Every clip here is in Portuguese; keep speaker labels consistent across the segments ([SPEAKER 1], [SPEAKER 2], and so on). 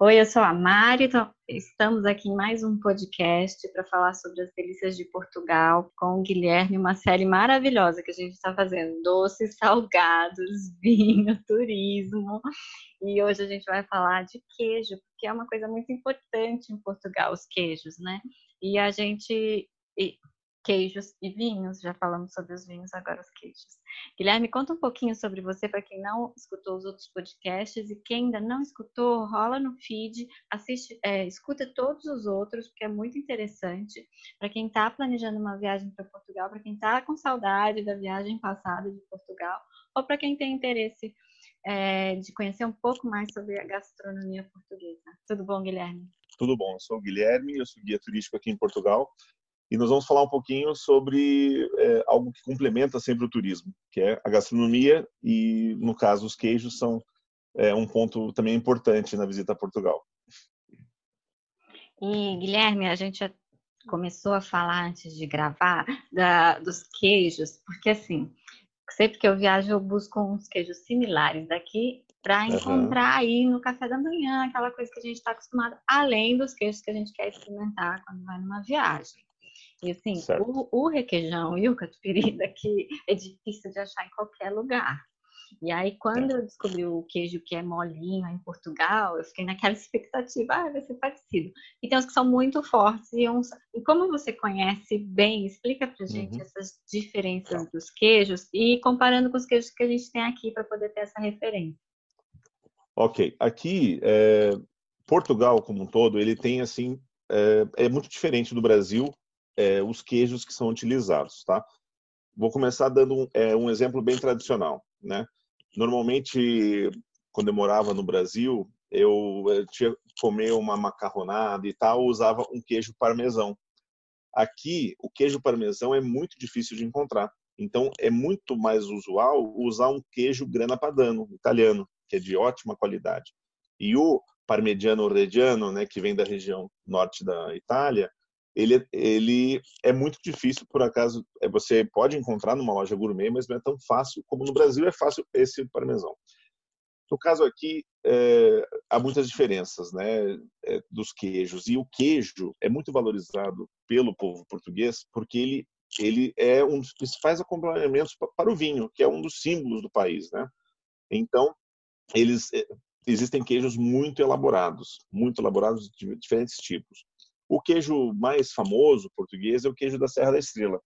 [SPEAKER 1] Oi, eu sou a Mari, estamos aqui em mais um podcast para falar sobre as delícias de Portugal com o Guilherme, uma série maravilhosa que a gente está fazendo, doces, salgados, vinho, turismo, e hoje a gente vai falar de queijo, porque é uma coisa muito importante em Portugal, os queijos, né? E a gente queijos e vinhos. Já falamos sobre os vinhos, agora os queijos. Guilherme, conta um pouquinho sobre você para quem não escutou os outros podcasts e quem ainda não escutou, rola no feed, assiste, é, escuta todos os outros, porque é muito interessante para quem está planejando uma viagem para Portugal, para quem está com saudade da viagem passada de Portugal, ou para quem tem interesse é, de conhecer um pouco mais sobre a gastronomia portuguesa. Tudo bom, Guilherme?
[SPEAKER 2] Tudo bom, eu sou o Guilherme, eu sou guia turístico aqui em Portugal e nós vamos falar um pouquinho sobre é, algo que complementa sempre o turismo, que é a gastronomia e, no caso, os queijos são é, um ponto também importante na visita a Portugal.
[SPEAKER 1] E, Guilherme, a gente já começou a falar antes de gravar da, dos queijos, porque assim, sempre que eu viajo eu busco uns queijos similares daqui para encontrar uhum. aí no café da manhã, aquela coisa que a gente está acostumado, além dos queijos que a gente quer experimentar quando vai numa viagem. E assim, o, o, requeijão e o catupiry daqui é difícil de achar em qualquer lugar. E aí, quando é. eu descobri o queijo que é molinho em Portugal, eu fiquei naquela expectativa, ah, vai ser parecido. E tem uns que são muito fortes. E, uns... e como você conhece bem, explica pra gente uhum. essas diferenças tá. dos queijos e comparando com os queijos que a gente tem aqui para poder ter essa referência.
[SPEAKER 2] Ok, aqui, é... Portugal como um todo, ele tem assim, é, é muito diferente do Brasil é, os queijos que são utilizados, tá? Vou começar dando um, é, um exemplo bem tradicional, né? Normalmente, quando eu morava no Brasil, eu, eu tinha comer uma macarronada e tal, usava um queijo parmesão. Aqui, o queijo parmesão é muito difícil de encontrar. Então, é muito mais usual usar um queijo grana padano, italiano, que é de ótima qualidade. E o parmigiano reggiano, né, que vem da região norte da Itália, ele, ele é muito difícil, por acaso, é, você pode encontrar numa loja gourmet, mas não é tão fácil como no Brasil é fácil esse parmesão. No caso aqui, é, há muitas diferenças né, é, dos queijos. E o queijo é muito valorizado pelo povo português porque ele, ele é um dos principais acompanhamentos para o vinho, que é um dos símbolos do país. Né? Então, eles é, existem queijos muito elaborados, muito elaborados de diferentes tipos. O queijo mais famoso português é o queijo da Serra da Estrela.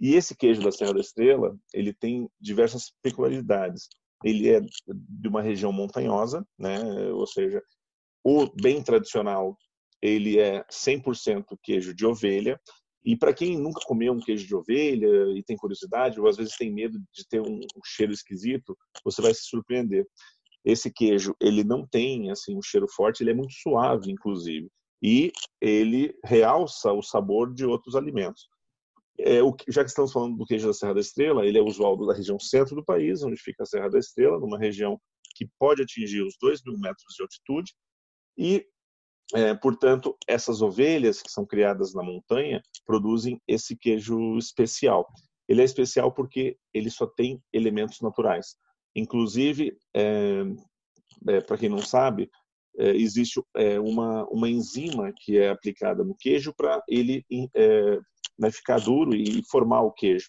[SPEAKER 2] E esse queijo da Serra da Estrela, ele tem diversas peculiaridades. Ele é de uma região montanhosa, né? Ou seja, o bem tradicional, ele é 100% queijo de ovelha. E para quem nunca comeu um queijo de ovelha e tem curiosidade, ou às vezes tem medo de ter um, cheiro esquisito, você vai se surpreender. Esse queijo, ele não tem assim um cheiro forte, ele é muito suave, inclusive e ele realça o sabor de outros alimentos. É, o, já que estamos falando do queijo da Serra da Estrela, ele é usual da região centro do país, onde fica a Serra da Estrela, numa região que pode atingir os 2 mil metros de altitude, e, é, portanto, essas ovelhas que são criadas na montanha produzem esse queijo especial. Ele é especial porque ele só tem elementos naturais. Inclusive, é, é para quem não sabe, é, existe é, uma, uma enzima que é aplicada no queijo para ele é, né, ficar duro e formar o queijo.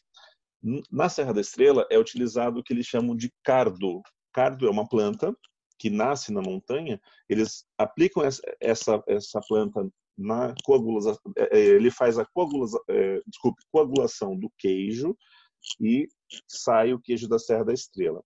[SPEAKER 2] Na Serra da Estrela é utilizado o que eles chamam de cardo. Cardo é uma planta que nasce na montanha. Eles aplicam essa, essa, essa planta na coagulação, é, é, ele faz a coagulação, é, desculpe, coagulação do queijo e sai o queijo da Serra da Estrela.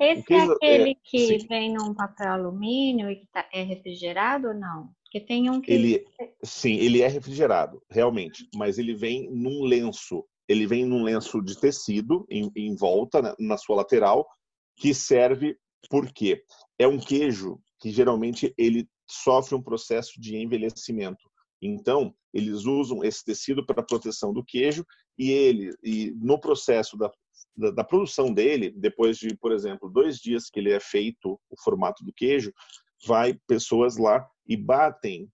[SPEAKER 1] Esse é aquele é, que sim. vem num papel alumínio e que tá, é refrigerado ou não? Porque tem um que.
[SPEAKER 2] Ele, sim, ele é refrigerado, realmente, mas ele vem num lenço. Ele vem num lenço de tecido em, em volta, né, na sua lateral, que serve porque é um queijo que geralmente ele sofre um processo de envelhecimento. Então, eles usam esse tecido para proteção do queijo e ele, e no processo da da, da, produção dele, depois de, por exemplo, dois dias que ele é feito o formato do queijo, vai pessoas lá e batem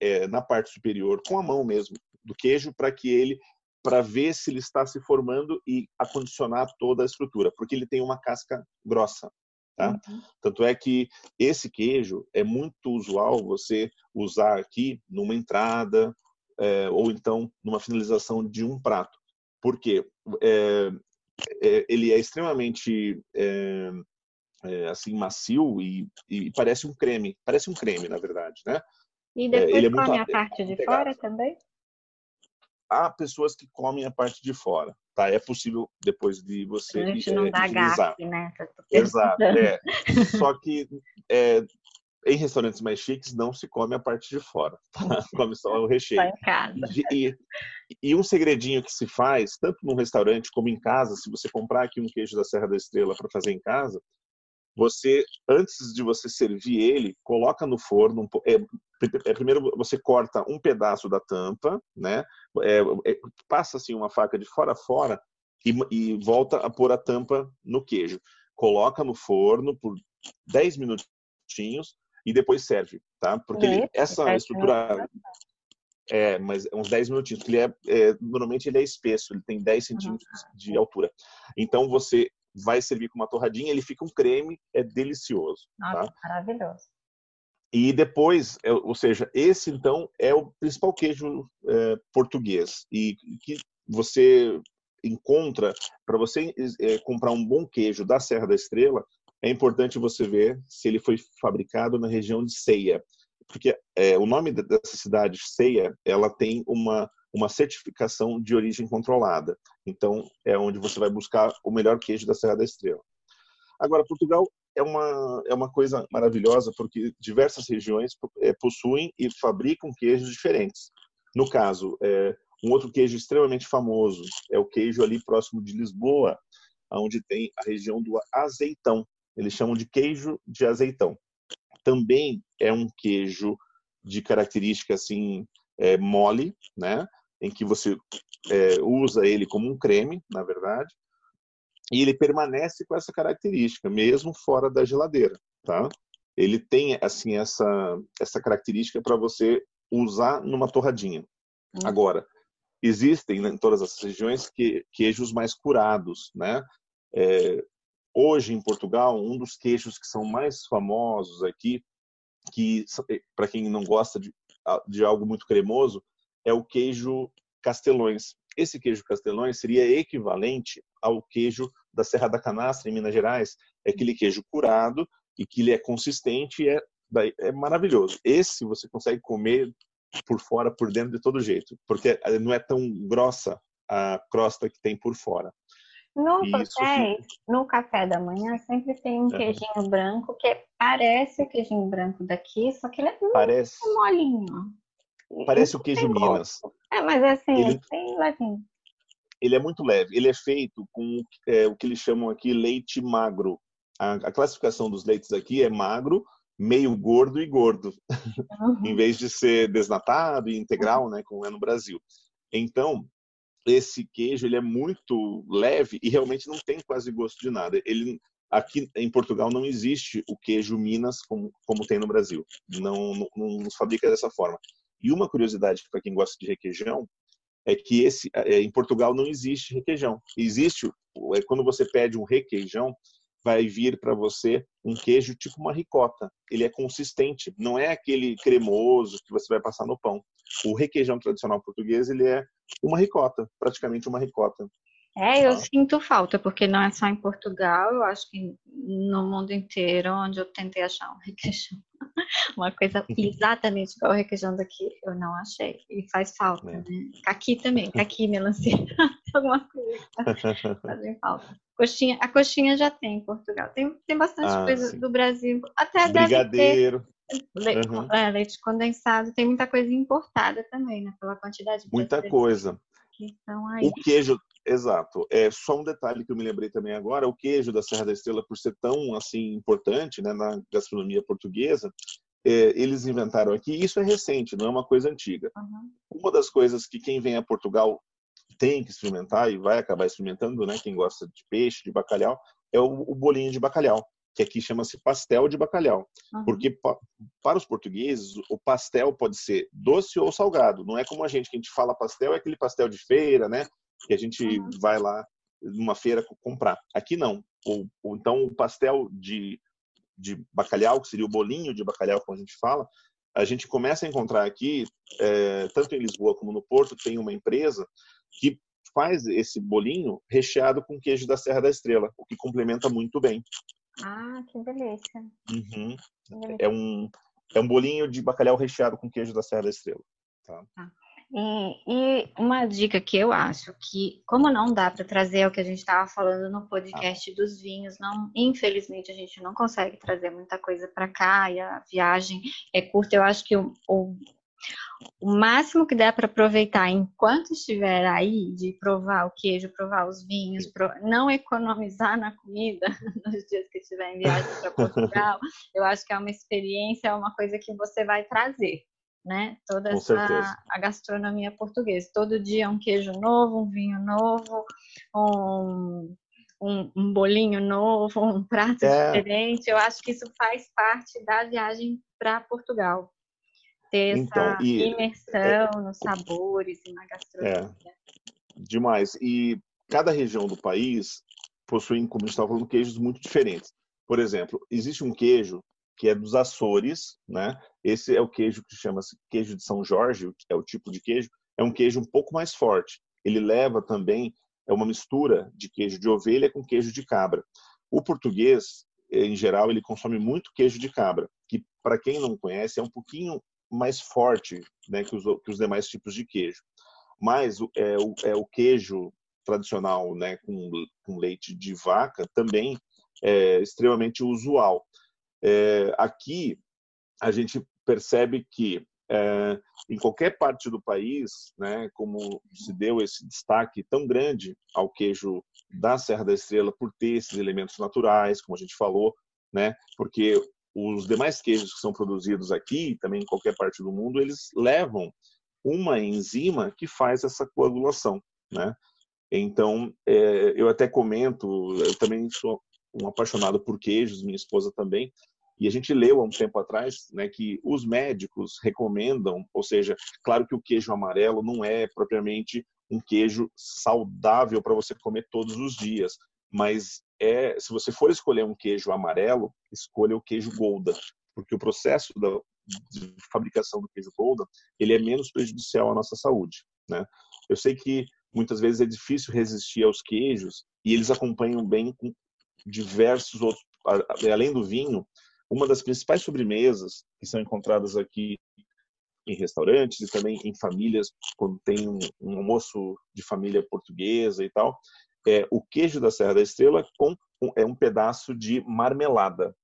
[SPEAKER 2] é, na parte superior com a mão mesmo do queijo para que ele para ver se ele está se formando e acondicionar toda a estrutura, porque ele tem uma casca grossa. Tá? Uhum. Tanto é que esse queijo é muito usual você usar aqui numa entrada é, ou então numa finalização de um prato. Porque é, é, ele é extremamente é, é, assim macio e, e, parece um creme. Parece um creme, na verdade, né?
[SPEAKER 1] E é, depois ele come muito, a parte de fora também?
[SPEAKER 2] Há pessoas que comem a parte de fora tá? É possível depois de você
[SPEAKER 1] a gente não
[SPEAKER 2] é,
[SPEAKER 1] dá utilizar. Gafe, né?
[SPEAKER 2] Exato, é. Só que é, em restaurantes mais chiques não se come a parte de fora, tá? come só o recheio. Só
[SPEAKER 1] em casa.
[SPEAKER 2] E, e, um segredinho que se faz, tanto num restaurante como em casa, se você comprar aqui um queijo da Serra da Estrela para fazer em casa, você antes de você servir ele, coloca no forno. É, é, primeiro você corta um pedaço da tampa, né? É, é, passa assim uma faca de fora a fora e, e, volta a pôr a tampa no queijo. Coloca no forno por 10 minutinhos e depois serve, tá? Porque ele, essa estrutura é, mas uns 10 minutinhos, porque ele é, é, normalmente ele é espesso, ele tem 10 centímetros de altura. Então você vai servir com uma torradinha, ele fica um creme, é delicioso.
[SPEAKER 1] Nossa, tá? maravilhoso.
[SPEAKER 2] E depois, é, ou seja, esse então é o principal queijo é, português e que você encontra para você é, comprar um bom queijo da Serra da Estrela é importante você ver se ele foi fabricado na região de Ceia, porque é, o nome dessa cidade Ceia ela tem uma uma certificação de origem controlada. Então, é onde você vai buscar o melhor queijo da Serra da Estrela. Agora, Portugal é uma, é uma coisa maravilhosa porque diversas regiões é, possuem e fabricam queijos diferentes. No caso, é, um outro queijo extremamente famoso é o queijo ali próximo de Lisboa, onde tem a região do azeitão. Eles chamam de queijo de azeitão. Também é um queijo de característica assim é, mole, né? em que você é, usa ele como um creme, na verdade, e ele permanece com essa característica, mesmo fora da geladeira, tá? Ele tem, assim, essa, essa característica para você usar numa torradinha. Hum. Agora, existem né, em todas as regiões que, queijos mais curados, né? É, hoje, em Portugal, um dos queijos que são mais famosos aqui, que para quem não gosta de, de algo muito cremoso, é o queijo Castelões. Esse queijo Castelões seria equivalente ao queijo da Serra da Canastra, em Minas Gerais. É aquele queijo curado e que ele é consistente e é, é maravilhoso. Esse você consegue comer por fora, por dentro, de todo jeito, porque não é tão grossa a crosta que tem por fora.
[SPEAKER 1] No café, no café da manhã sempre tem um queijinho uhum. branco que parece o queijinho branco daqui, só que ele é
[SPEAKER 2] parece...
[SPEAKER 1] muito molinho.
[SPEAKER 2] Parece o queijo Minas.
[SPEAKER 1] É, mas é assim, ele, é bem levinho.
[SPEAKER 2] Ele é muito leve. Ele é feito com é, o que eles chamam aqui leite magro. A, a, classificação dos leites aqui é magro, meio gordo e gordo, uhum. em vez de ser desnatado e integral, né, como é no Brasil. Então, esse queijo ele é muito leve e realmente não tem quase gosto de nada. Ele aqui em Portugal não existe o queijo Minas como, como tem no Brasil. Não, não, não fabrica dessa forma. E uma curiosidade para quem gosta de requeijão é que esse é, em Portugal não existe requeijão. Existe é, quando você pede um requeijão, vai vir para você um queijo tipo uma ricota. Ele é consistente, não é aquele cremoso que você vai passar no pão. O requeijão tradicional português ele é uma ricota, praticamente uma ricota.
[SPEAKER 1] É, eu sinto falta, porque não é só em Portugal, eu acho que no mundo inteiro, onde eu tentei achar um requeijão, uma coisa exatamente igual o requeijão daqui, eu não achei. E faz falta, é. né? Caqui também, caqui, melancia, algumas coisas que fazem falta. Coxinha, a coxinha já tem em Portugal. Tem, tem bastante ah, coisa sim. do Brasil. Até
[SPEAKER 2] Brigadeiro.
[SPEAKER 1] Leite, uhum. é, leite condensado. Tem muita coisa importada também, né? Pela quantidade de
[SPEAKER 2] Muita coisa.
[SPEAKER 1] aí.
[SPEAKER 2] O queijo Exato. É só um detalhe que eu me lembrei também agora, o queijo da Serra da Estrela, por ser tão assim importante, né, na gastronomia portuguesa, é, eles inventaram aqui. Isso é recente, não é uma coisa antiga. Uhum. Uma das coisas que quem vem a Portugal tem que experimentar e vai acabar experimentando, né, quem gosta de peixe, de bacalhau, é o, o bolinho de bacalhau que aqui chama-se pastel de bacalhau. Uhum. Porque pa, para os portugueses, o pastel pode ser doce ou salgado. Não é como a gente, que a gente fala pastel, é aquele pastel de feira, né? que a gente uhum. vai lá numa feira comprar. Aqui não. Ou, ou, então o pastel de de bacalhau, que seria o bolinho de bacalhau, como a gente fala, a gente começa a encontrar aqui, é, tanto em Lisboa como no Porto, tem uma empresa que faz esse bolinho recheado com queijo da Serra da Estrela, o que complementa muito bem.
[SPEAKER 1] Ah, que delícia.
[SPEAKER 2] Uhum. É, um, é um bolinho de bacalhau recheado com queijo da Serra da Estrela. Tá?
[SPEAKER 1] Ah. E, e, uma dica que eu acho que, como não dá para trazer o que a gente estava falando no podcast dos vinhos, não, infelizmente a gente não consegue trazer muita coisa para cá e a viagem é curta. Eu acho que o, o, o máximo que der para aproveitar enquanto estiver aí, de provar o queijo, provar os vinhos, pro, não economizar na comida nos dias que estiver em viagem para Portugal, eu acho que é uma experiência, é uma coisa que você vai trazer né? Toda essa a gastronomia portuguesa. Todo dia um queijo novo, um vinho novo, um, um, um bolinho novo, um prato é. diferente. Eu acho que isso faz parte da viagem para Portugal. Ter então, essa e, imersão é, nos sabores e na gastronomia. É,
[SPEAKER 2] demais. E cada região do país possui, como a gente estava falando, queijos muito diferentes. Por exemplo, existe um queijo que é dos Açores, né? Esse é o queijo que chama-se queijo de São Jorge, é o tipo de queijo. É um queijo um pouco mais forte. Ele leva também é uma mistura de queijo de ovelha com queijo de cabra. O português, em geral, ele consome muito queijo de cabra, que para quem não conhece é um pouquinho mais forte, né, que os, que os demais tipos de queijo. Mas é, o, é o queijo tradicional, né, com, com leite de vaca, também é extremamente usual. É, aqui a gente percebe que é, em qualquer parte do país, né, como se deu esse destaque tão grande ao queijo da Serra da Estrela por ter esses elementos naturais, como a gente falou, né, porque os demais queijos que são produzidos aqui, também em qualquer parte do mundo, eles levam uma enzima que faz essa coagulação, né? Então, é, eu até comento, eu também sou um apaixonado por queijos, minha esposa também, e a gente leu há um tempo atrás né, que os médicos recomendam, ou seja, claro que o queijo amarelo não é propriamente um queijo saudável para você comer todos os dias, mas é, se você for escolher um queijo amarelo, escolha o queijo Gouda, porque o processo da, de fabricação do queijo Gouda ele é menos prejudicial à nossa saúde. Né? Eu sei que muitas vezes é difícil resistir aos queijos e eles acompanham bem com diversos outros, além do vinho, uma das principais sobremesas que são encontradas aqui em restaurantes e também em famílias, quando tem um, um almoço de família portuguesa e tal, é o queijo da Serra da Estrela com um, é um pedaço de marmelada.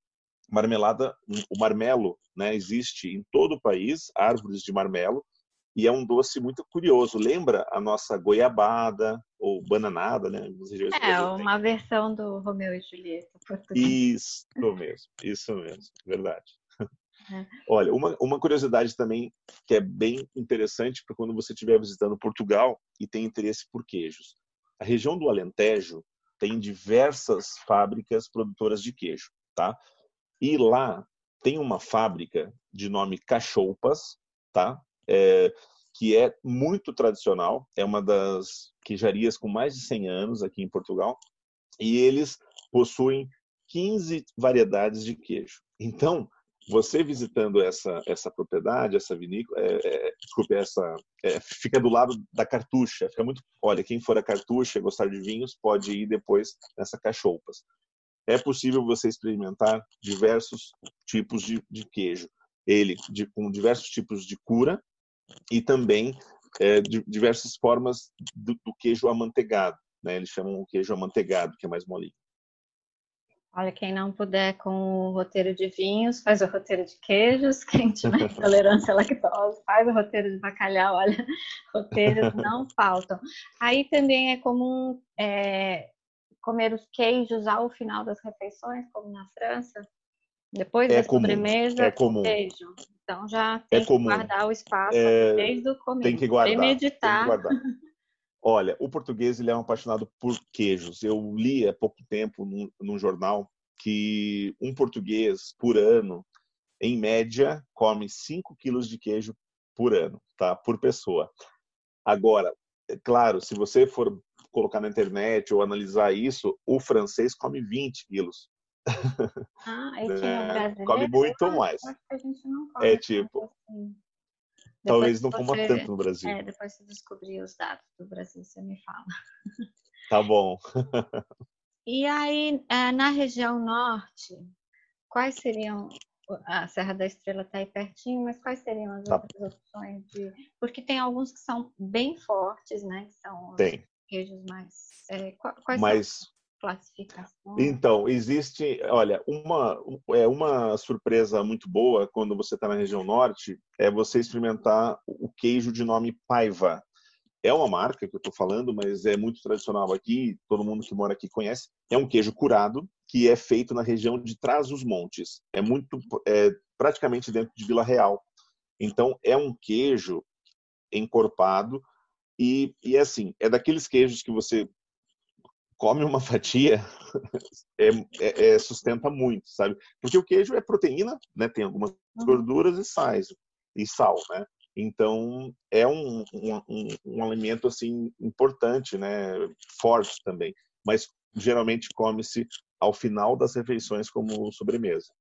[SPEAKER 2] Marmelada, o marmelo, né, existe em todo o país, árvores de marmelo, e é um doce muito curioso. Lembra a nossa goiabada ou bananada, né?
[SPEAKER 1] É, uma versão do Romeu e Julieta.
[SPEAKER 2] Isso mesmo, isso mesmo, verdade. É. Olha, uma, uma curiosidade também que é bem interessante para quando você estiver visitando Portugal e tem interesse por queijos. A região do Alentejo tem diversas fábricas produtoras de queijo, tá? E lá tem uma fábrica de nome Cachoupas, tá? é, que é muito tradicional, é uma das queijarias com mais de 100 anos aqui em Portugal, e eles possuem 15 variedades de queijo. Então, você visitando essa essa propriedade, essa vinícola, é, é, desculpe, essa é, fica do lado da cartucha. Fica muito, olha, quem for a cartucha e gostar de vinhos pode ir depois nessa cachoupas. É possível você experimentar diversos tipos de, de queijo. Ele de, com diversos tipos de cura, e também é, de diversas formas do, do, queijo amanteigado. Né? Eles chamam o queijo amanteigado, que é mais molinho.
[SPEAKER 1] Olha, quem não puder com o roteiro de vinhos, faz o roteiro de queijos. Quem tiver intolerância à lactose, faz o roteiro de bacalhau. Olha, roteiros não faltam. Aí também é comum é, comer os queijos ao final das refeições, como na França. Depois é da comum, sobremesa,
[SPEAKER 2] é comum.
[SPEAKER 1] queijo. Então já é tem é que guardar o espaço
[SPEAKER 2] é...
[SPEAKER 1] desde o começo.
[SPEAKER 2] Tem que guardar. meditar. Tem que guardar. Olha, o português ele é um apaixonado por queijos. Eu li há pouco tempo num, num jornal que um português por ano, em média, come 5 quilos de queijo por ano, tá? Por pessoa. Agora, é claro, se você for colocar na internet ou analisar isso, o francês come 20 quilos
[SPEAKER 1] Ah, e tinha o brasileiro?
[SPEAKER 2] Come muito mais.
[SPEAKER 1] Que
[SPEAKER 2] é tipo. Talvez não coma você, tanto no Brasil.
[SPEAKER 1] É, depois você descobrir os dados do Brasil, você me fala.
[SPEAKER 2] Tá bom.
[SPEAKER 1] e aí, é, na região norte, quais seriam a Serra da Estrela está aí pertinho, mas quais seriam as tá. outras opções de. Porque tem alguns que são bem fortes, né? Que são os tem. queijos mais. É, quais mas... são classificações?
[SPEAKER 2] Então, existe, olha, uma, é uma surpresa muito boa quando você está na região norte é você experimentar o queijo de nome Paiva. É uma marca que eu estou falando, mas é muito tradicional aqui, todo mundo que mora aqui conhece. É um queijo curado, que é feito na região de Trás-os-Montes. É muito, é, praticamente dentro de Vila Real. Então, é um queijo encorpado e, e assim, é daqueles queijos que você come uma fatia, é, é, é, sustenta muito, sabe? Porque o queijo é proteína, né? Tem algumas uhum. gorduras e sais e sal, né? Então é um, um, um, um alimento assim importante, né? Forte também, mas geralmente come-se ao final das refeições como sobremesa.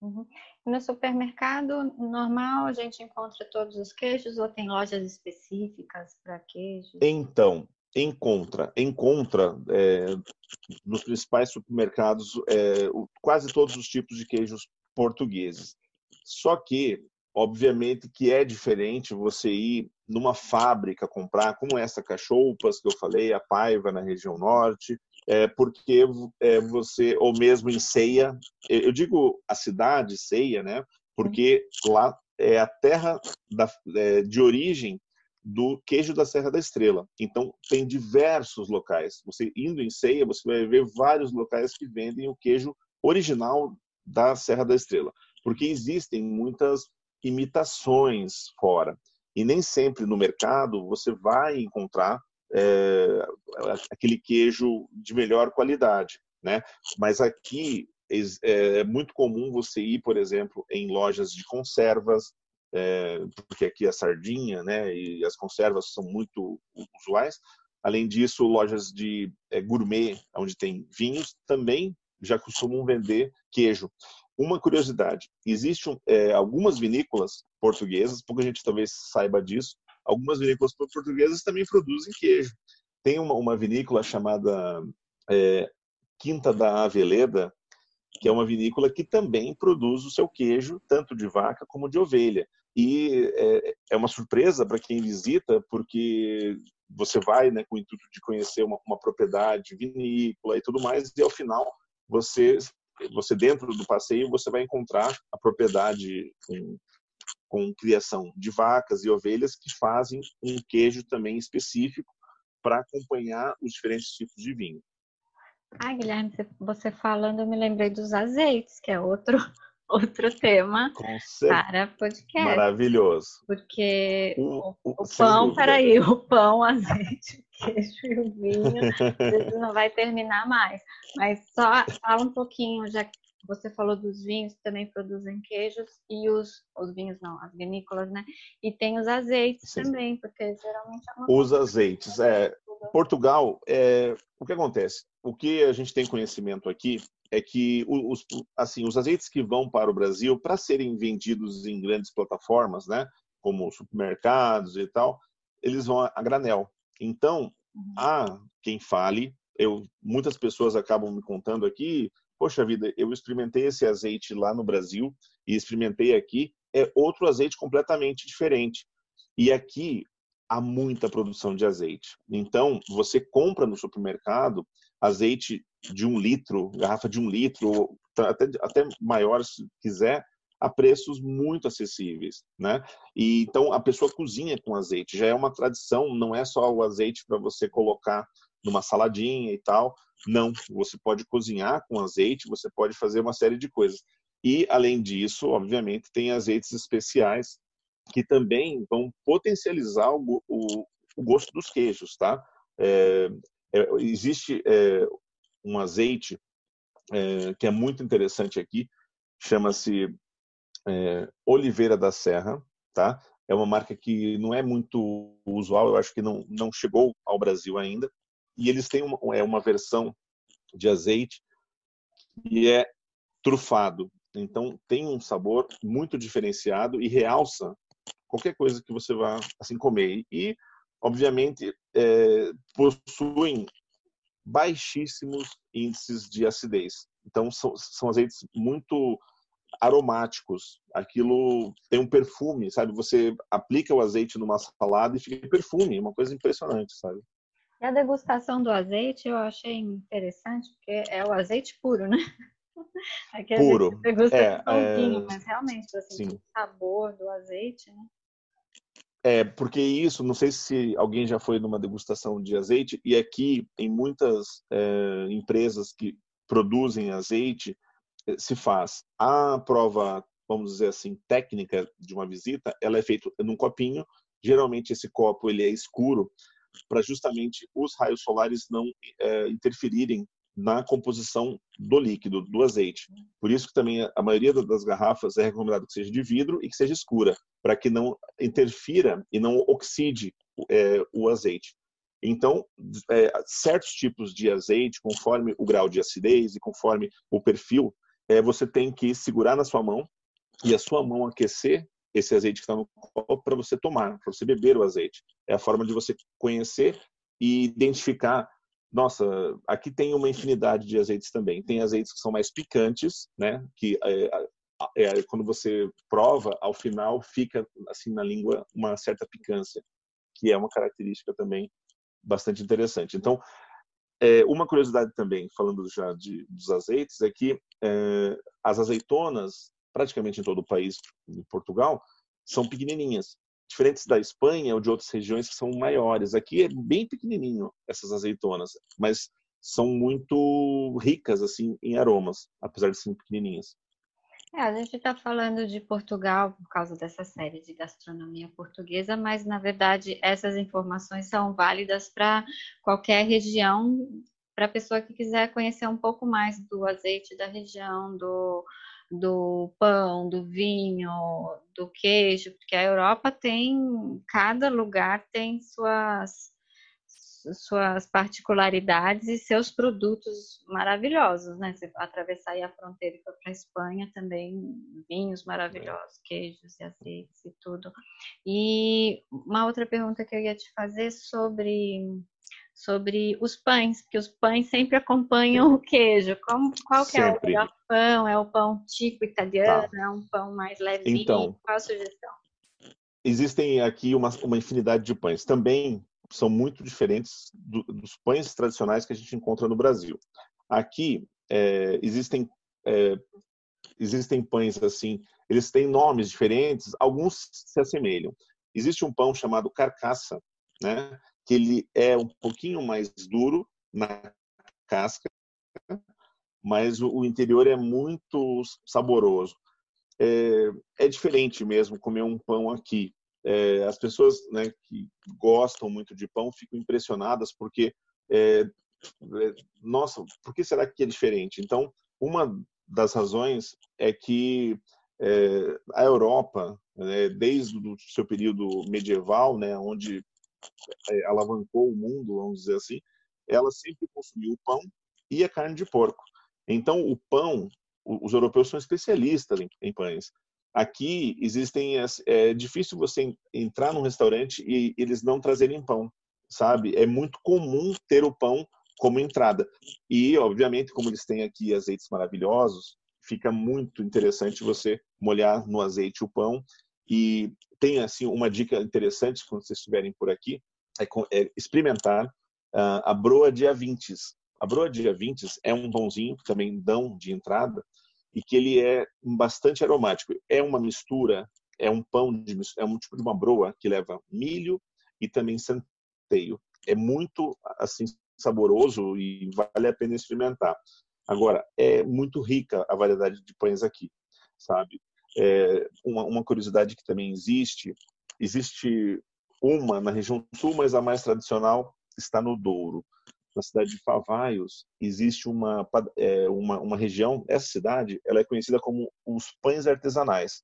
[SPEAKER 1] Uhum. No supermercado normal a gente encontra todos os queijos ou tem lojas específicas para queijos?
[SPEAKER 2] Então, encontra, encontra é, nos principais supermercados é, quase todos os tipos de queijos portugueses. Só que, obviamente, que é diferente você ir numa fábrica comprar, como essa Cachoupas que eu falei, a Paiva na região norte, é, porque é, você, ou mesmo em Ceia, eu digo a cidade Ceia, né? Porque lá é a terra da, é, de origem do queijo da Serra da Estrela. Então, tem diversos locais. Você indo em Ceia, você vai ver vários locais que vendem o queijo original da Serra da Estrela, porque existem muitas imitações fora. E nem sempre no mercado você vai encontrar é, aquele queijo de melhor qualidade, né? Mas aqui é, é muito comum você ir, por exemplo, em lojas de conservas, é, porque aqui a sardinha, né, e as conservas são muito usuais. Além disso, lojas de é, gourmet, onde tem vinhos, também já costumam vender queijo. Uma curiosidade: existem é, algumas vinícolas portuguesas, pouca gente talvez saiba disso. Algumas vinícolas portuguesas também produzem queijo. Tem uma, uma vinícola chamada é, Quinta da Aveleda, que é uma vinícola que também produz o seu queijo, tanto de vaca como de ovelha. E é, é uma surpresa para quem visita, porque você vai né, com o intuito de conhecer uma, uma propriedade vinícola e tudo mais, e ao final você você dentro do passeio você vai encontrar a propriedade com, com criação de vacas e ovelhas que fazem um queijo também específico para acompanhar os diferentes tipos de vinho.
[SPEAKER 1] Ah, Guilherme, você falando, eu me lembrei dos azeites, que é outro outro tema para podcast.
[SPEAKER 2] Maravilhoso.
[SPEAKER 1] Porque o, o, o pão, peraí, o pão, azeite, o queijo e o vinho, não vai terminar mais. Mas só fala um pouquinho, já que você falou dos vinhos, também produzem queijos e os, os vinhos não, as vinícolas, né? E tem os azeites Sim. também, porque geralmente é
[SPEAKER 2] Os azeites, é. Portugal, é, o que acontece? O que a gente tem conhecimento aqui é que os, assim, os azeites que vão para o Brasil, para serem vendidos em grandes plataformas, né, como supermercados e tal, eles vão a, granel. Então, uhum. há quem fale, eu, muitas pessoas acabam me contando aqui, poxa vida, eu experimentei esse azeite lá no Brasil e experimentei aqui, é outro azeite completamente diferente. E aqui há muita produção de azeite. Então, você compra no supermercado azeite de um litro, garrafa de um litro, até, até maior se quiser, a preços muito acessíveis, né? E então a pessoa cozinha com azeite, já é uma tradição, não é só o azeite para você colocar numa saladinha e tal. Não, você pode cozinhar com azeite, você pode fazer uma série de coisas. E além disso, obviamente, tem azeites especiais que também vão potencializar o, o, o gosto dos queijos, tá? É, é, existe é, um azeite é, que é muito interessante aqui, chama-se é, Oliveira da Serra, tá? É uma marca que não é muito usual, eu acho que não, não chegou ao Brasil ainda. E eles têm uma, é uma versão de azeite e é trufado. Então tem um sabor muito diferenciado e realça qualquer coisa que você vá assim comer. E obviamente é, possuem baixíssimos índices de acidez. Então são, são azeites muito aromáticos. Aquilo tem um perfume, sabe? Você aplica o azeite numa salada e fica perfume, uma coisa impressionante, sabe?
[SPEAKER 1] E a degustação do azeite eu achei interessante, porque é o azeite puro, né?
[SPEAKER 2] Aqui puro.
[SPEAKER 1] Degusta é, é... mas realmente, assim, o sabor do azeite, né?
[SPEAKER 2] É, porque isso, não sei se alguém já foi numa degustação de azeite, e aqui em muitas é, empresas que produzem azeite, eh, se faz. A prova, vamos dizer assim, técnica de uma visita, ela é feita num copinho, geralmente esse copo ele é escuro, para justamente os raios solares não é, interferirem na composição do líquido, do azeite. Por isso que também a maioria das garrafas é recomendado que seja de vidro e que seja escura, para que não interfira e não oxide é, o azeite. Então, é, certos tipos de azeite, conforme o grau de acidez e conforme o perfil, é, você tem que segurar na sua mão e a sua mão aquecer esse azeite que está no copo para você tomar, para você beber o azeite. É a forma de você conhecer e identificar nossa, aqui tem uma infinidade de azeites também. Tem azeites que são mais picantes, né? Que é, é, quando você prova, ao final fica assim na língua uma certa picância, que é uma característica também bastante interessante. Então, é, uma curiosidade também, falando já de, dos azeites, é que é, as azeitonas, praticamente em todo o país, em Portugal, são pequenininhas diferentes da Espanha ou de outras regiões que são maiores. Aqui é bem pequenininho essas azeitonas, mas são muito ricas assim em aromas, apesar de serem pequenininhas.
[SPEAKER 1] É, a gente está falando de Portugal por causa dessa série de gastronomia portuguesa, mas na verdade essas informações são válidas para qualquer região, para a pessoa que quiser conhecer um pouco mais do azeite da região, do, do pão, do vinho, do queijo, porque a Europa tem, cada lugar tem suas suas particularidades e seus produtos maravilhosos, né? Você atravessar a fronteira para a Espanha também, vinhos maravilhosos, queijos e azeites e tudo. E uma outra pergunta que eu ia te fazer sobre sobre os pães, porque os pães sempre acompanham o queijo. Como, qual que é o melhor pão? É o pão tipo italiano? Tá. É um pão mais levinho?
[SPEAKER 2] Então,
[SPEAKER 1] qual a sugestão?
[SPEAKER 2] Existem aqui uma, uma infinidade de pães. Também são muito diferentes do, dos pães tradicionais que a gente encontra no Brasil. Aqui é, existem é, existem pães assim, eles têm nomes diferentes, alguns se assemelham. Existe um pão chamado carcaça, né? Que ele é um pouquinho mais duro na casca, mas o, interior é muito saboroso. É, é diferente mesmo comer um pão aqui. É, as pessoas né, que gostam muito de pão ficam impressionadas porque, é, é, nossa, por que será que é diferente? Então, uma das razões é que é, a Europa, né, desde o seu período medieval, né, onde alavancou o mundo, vamos dizer assim, ela sempre consumiu o pão e a carne de porco. Então, o pão, os europeus são especialistas em, em pães. Aqui existem é difícil você entrar num restaurante e eles não trazerem pão, sabe? É muito comum ter o pão como entrada. E, obviamente, como eles têm aqui azeites maravilhosos, fica muito interessante você molhar no azeite o pão e tem assim uma dica interessante quando vocês estiverem por aqui, é, é experimentar uh, a broa de avintes. A broa de avintes é um pãozinho que também dão de entrada e que ele é bastante aromático. É uma mistura, é um pão de é um tipo de uma broa que leva milho e também centeio. É muito assim saboroso e vale a pena experimentar. Agora, é muito rica a variedade de pães aqui, sabe? É, uma, uma curiosidade que também existe, existe uma na região sul, mas a mais tradicional está no Douro. Na cidade de Favaios existe uma, é, uma, uma região, essa cidade, ela é conhecida como os pães artesanais.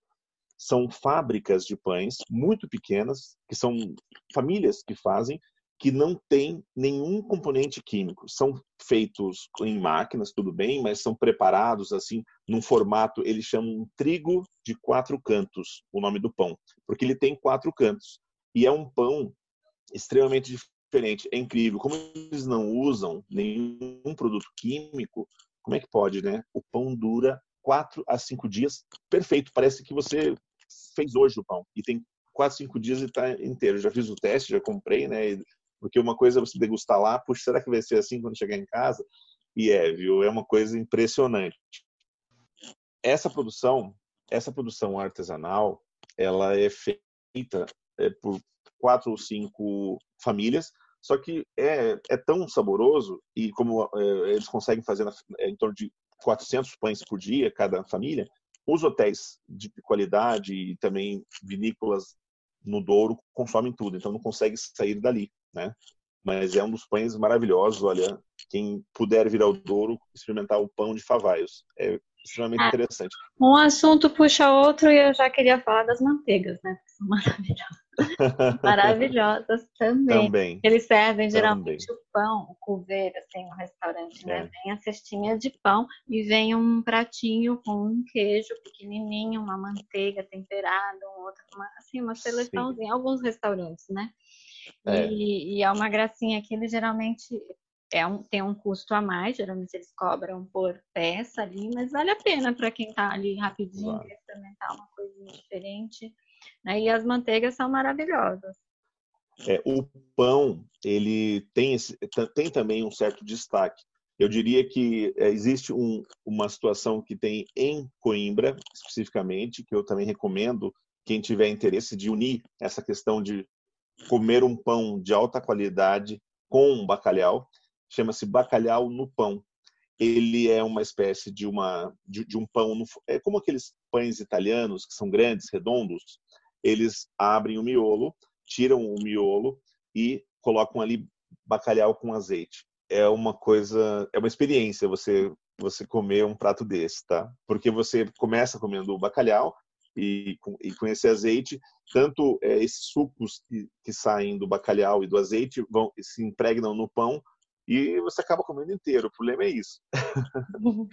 [SPEAKER 2] São fábricas de pães muito pequenas, que são famílias que fazem, que não tem nenhum componente químico. São feitos em máquinas, tudo bem, mas são preparados assim num formato, eles chamam trigo de quatro cantos, o nome do pão, porque ele tem quatro cantos. E é um pão extremamente diferente. É incrível. Como eles não usam nenhum produto químico, como é que pode, né? O pão dura quatro a cinco dias, perfeito. Parece que você fez hoje o pão e tem quatro, cinco dias e está inteiro. Já fiz o teste, já comprei, né? Porque uma coisa é você degustar lá, puxa, será que vai ser assim quando chegar em casa? E é, viu? É uma coisa impressionante. Essa produção, essa produção artesanal, ela é feita é, por quatro ou cinco famílias, só que é, é tão saboroso e como é, eles conseguem fazer na, é, em torno de 400 pães por dia cada família, os hotéis de qualidade e também vinícolas no Douro consomem tudo, então não consegue sair dali né? Mas é um dos pães maravilhosos. Olha, quem puder vir ao Douro, experimentar o pão de Favaios. É extremamente ah, interessante.
[SPEAKER 1] Um assunto puxa outro e eu já queria falar das manteigas, né? Que são maravilhosas. maravilhosas também. também. Eles servem geralmente também. o pão, o couveiro, assim, no restaurante, né? é. Vem a cestinha de pão e vem um pratinho com um queijo pequenininho, uma manteiga temperada, um outro, uma, assim, uma seleçãozinha. Alguns restaurantes, né? É. E, e, é uma gracinha que eles geralmente é um, tem um custo a mais, geralmente eles cobram por peça ali, mas vale a pena para quem está ali rapidinho, claro. experimentar uma coisinha diferente. Né? E as manteigas são maravilhosas.
[SPEAKER 2] É, o pão, ele tem, esse, tem também um certo destaque. Eu diria que é, existe um, uma situação que tem em Coimbra, especificamente, que eu também recomendo quem tiver interesse de unir essa questão de comer um pão de alta qualidade com um bacalhau, chama-se bacalhau no pão. Ele é uma espécie de uma de, de um pão, no, é como aqueles pães italianos que são grandes, redondos. Eles abrem o miolo, tiram o miolo e colocam ali bacalhau com azeite. É uma coisa, é uma experiência você você comer um prato desse, tá? Porque você começa comendo o bacalhau, e, e com esse azeite, tanto é, esses sucos que, que, saem do bacalhau e do azeite vão se impregnam no pão e você acaba comendo inteiro. O problema é isso.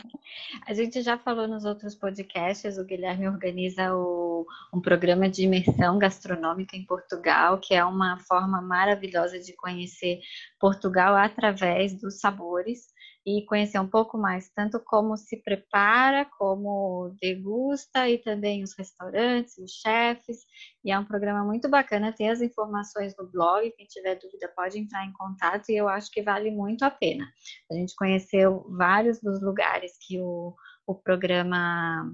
[SPEAKER 1] A gente já falou nos outros podcasts, o Guilherme organiza o, um programa de imersão gastronômica em Portugal, que é uma forma maravilhosa de conhecer Portugal através dos sabores e conhecer um pouco mais, tanto como se prepara, como degusta e também os restaurantes, os chefes. E é um programa muito bacana, tem as informações no blog, quem tiver dúvida pode entrar em contato e eu acho que vale muito a pena. A gente conheceu vários dos lugares que o, o programa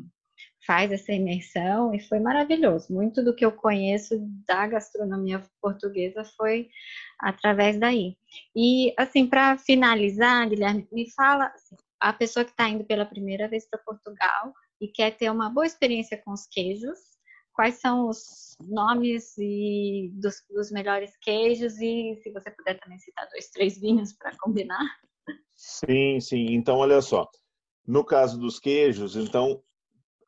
[SPEAKER 1] faz essa imersão e foi maravilhoso. Muito do que eu conheço da gastronomia portuguesa foi através daí. E assim, para finalizar, Guilherme, me fala assim, a pessoa que está indo pela primeira vez para Portugal e quer ter uma boa experiência com os queijos, quais são os nomes e dos, dos melhores queijos e se você puder também citar dois, três vinhos para combinar.
[SPEAKER 2] Sim, sim. Então, olha só. No caso dos queijos, então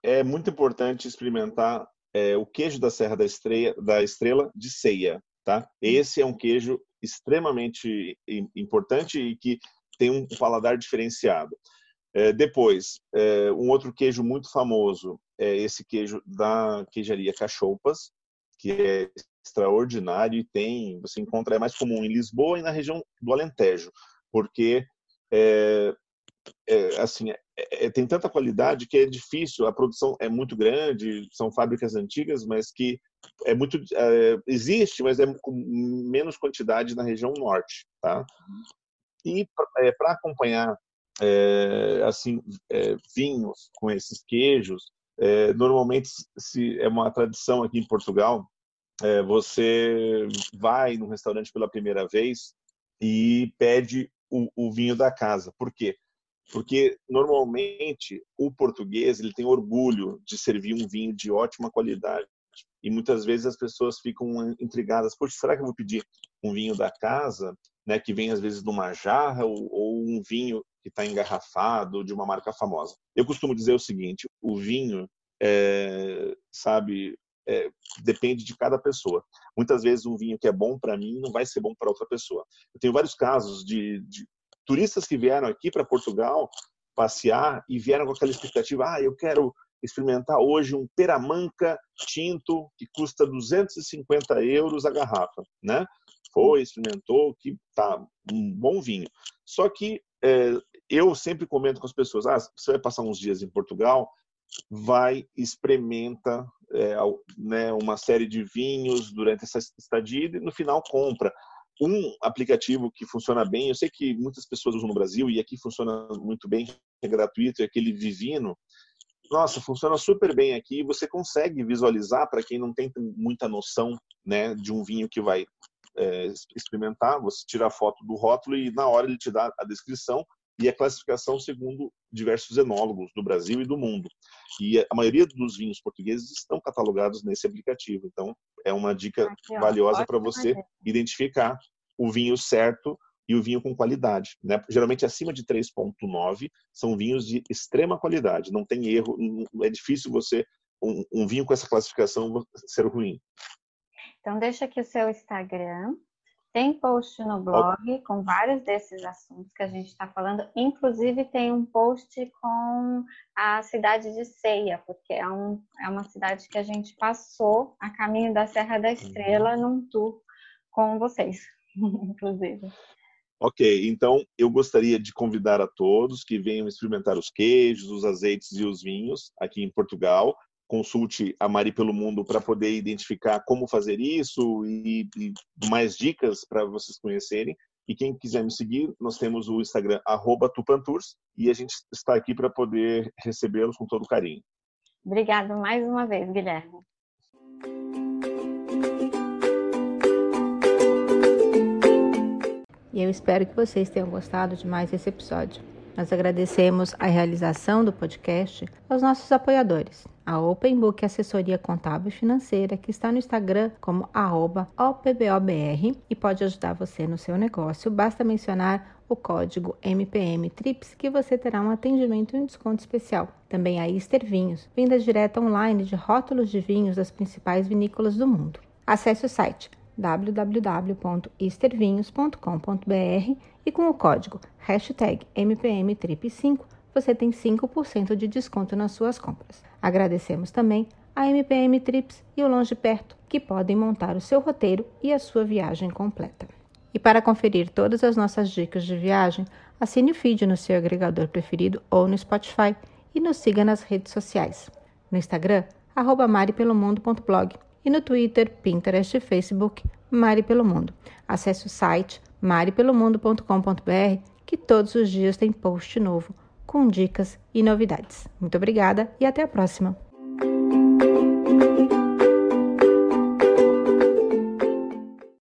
[SPEAKER 2] é muito importante experimentar é, o queijo da Serra da Estrela, da Estrela de ceia, tá? Esse é um queijo extremamente importante e que tem um paladar diferenciado. É, depois, é, um outro queijo muito famoso é esse queijo da queijaria Cachoupas, que é extraordinário e tem, você encontra, é mais comum em Lisboa e na região do Alentejo, porque é, é, assim, é, é, tem tanta qualidade que é difícil, a produção é muito grande, são fábricas antigas, mas que é muito é, existe, mas é com menos quantidade na região norte, tá? E para é, acompanhar é, assim vinhos com esses queijos, normalmente se é uma tradição aqui em Portugal, você vai no restaurante pela primeira vez e pede o, o vinho da casa. Por quê? Porque normalmente o português ele tem orgulho de servir um vinho de ótima qualidade e muitas vezes as pessoas ficam intrigadas, poxa, será que eu vou pedir um vinho da casa, né, que vem às vezes numa jarra ou, ou um vinho que está engarrafado de uma marca famosa? Eu costumo dizer o seguinte: o vinho, é, sabe, é, depende de cada pessoa. Muitas vezes um vinho que é bom para mim não vai ser bom para outra pessoa. Eu tenho vários casos de, de turistas que vieram aqui para Portugal passear e vieram com aquela expectativa: ah, eu quero experimentar hoje um peramanca tinto que custa 250 euros a garrafa, né? Foi, experimentou, que tá um bom vinho. Só que é, eu sempre comento com as pessoas: ah, você vai passar uns dias em Portugal, vai experimenta é, né, uma série de vinhos durante essa estadia e no final compra um aplicativo que funciona bem. Eu sei que muitas pessoas usam no Brasil e aqui funciona muito bem, é gratuito, é aquele Vivino. Nossa, funciona super bem aqui. Você consegue visualizar para quem não tem muita noção, né, de um vinho que vai é, experimentar. Você tira a foto do rótulo e na hora ele te dá a descrição e a classificação segundo diversos enólogos do Brasil e do mundo. E a maioria dos vinhos portugueses estão catalogados nesse aplicativo. Então, é uma dica Aqui, valiosa para você identificar o vinho certo e o vinho com qualidade. Né? Geralmente, acima de 3,9 são vinhos de extrema qualidade. Não tem erro, é difícil você, um, um vinho com essa classificação, ser ruim.
[SPEAKER 1] Então, deixa aqui o seu Instagram tem post no blog com vários desses assuntos que a gente está falando. Inclusive, tem um post com a cidade de Ceia, porque é, um, é uma cidade que a gente passou a caminho da Serra da Estrela uhum. num tour com vocês, inclusive.
[SPEAKER 2] Ok, então eu gostaria de convidar a todos que venham experimentar os queijos, os azeites e os vinhos aqui em Portugal consulte a Mari pelo Mundo para poder identificar como fazer isso e, e mais dicas para vocês conhecerem. E quem quiser me seguir, nós temos o Instagram @tupantours e a gente está aqui para poder recebê-los com todo carinho.
[SPEAKER 1] Obrigada mais uma vez, Guilherme.
[SPEAKER 3] E eu espero que vocês tenham gostado de mais esse episódio. Nós agradecemos a realização do podcast aos nossos apoiadores, a Open Book Assessoria Contábil e Financeira, que está no Instagram como OPBOBR e pode ajudar você no seu negócio. Basta mencionar o código MPM TRIPS que você terá um atendimento e um desconto especial. Também a Easter Vinhos, venda direta online de rótulos de vinhos das principais vinícolas do mundo. Acesse o site www.eastervinhos.com.br e com o código hashtag MPMTRIP5 você tem 5% de desconto nas suas compras. Agradecemos também a MPM Trips e o Longe Perto, que podem montar o seu roteiro e a sua viagem completa. E para conferir todas as nossas dicas de viagem, assine o feed no seu agregador preferido ou no Spotify e nos siga nas redes sociais. No Instagram, arroba maripelomundo.blog e no Twitter, Pinterest e Facebook, Mari Pelo Mundo. Acesse o site maripelomundo.com.br que todos os dias tem post novo com dicas e novidades. Muito obrigada e até a próxima!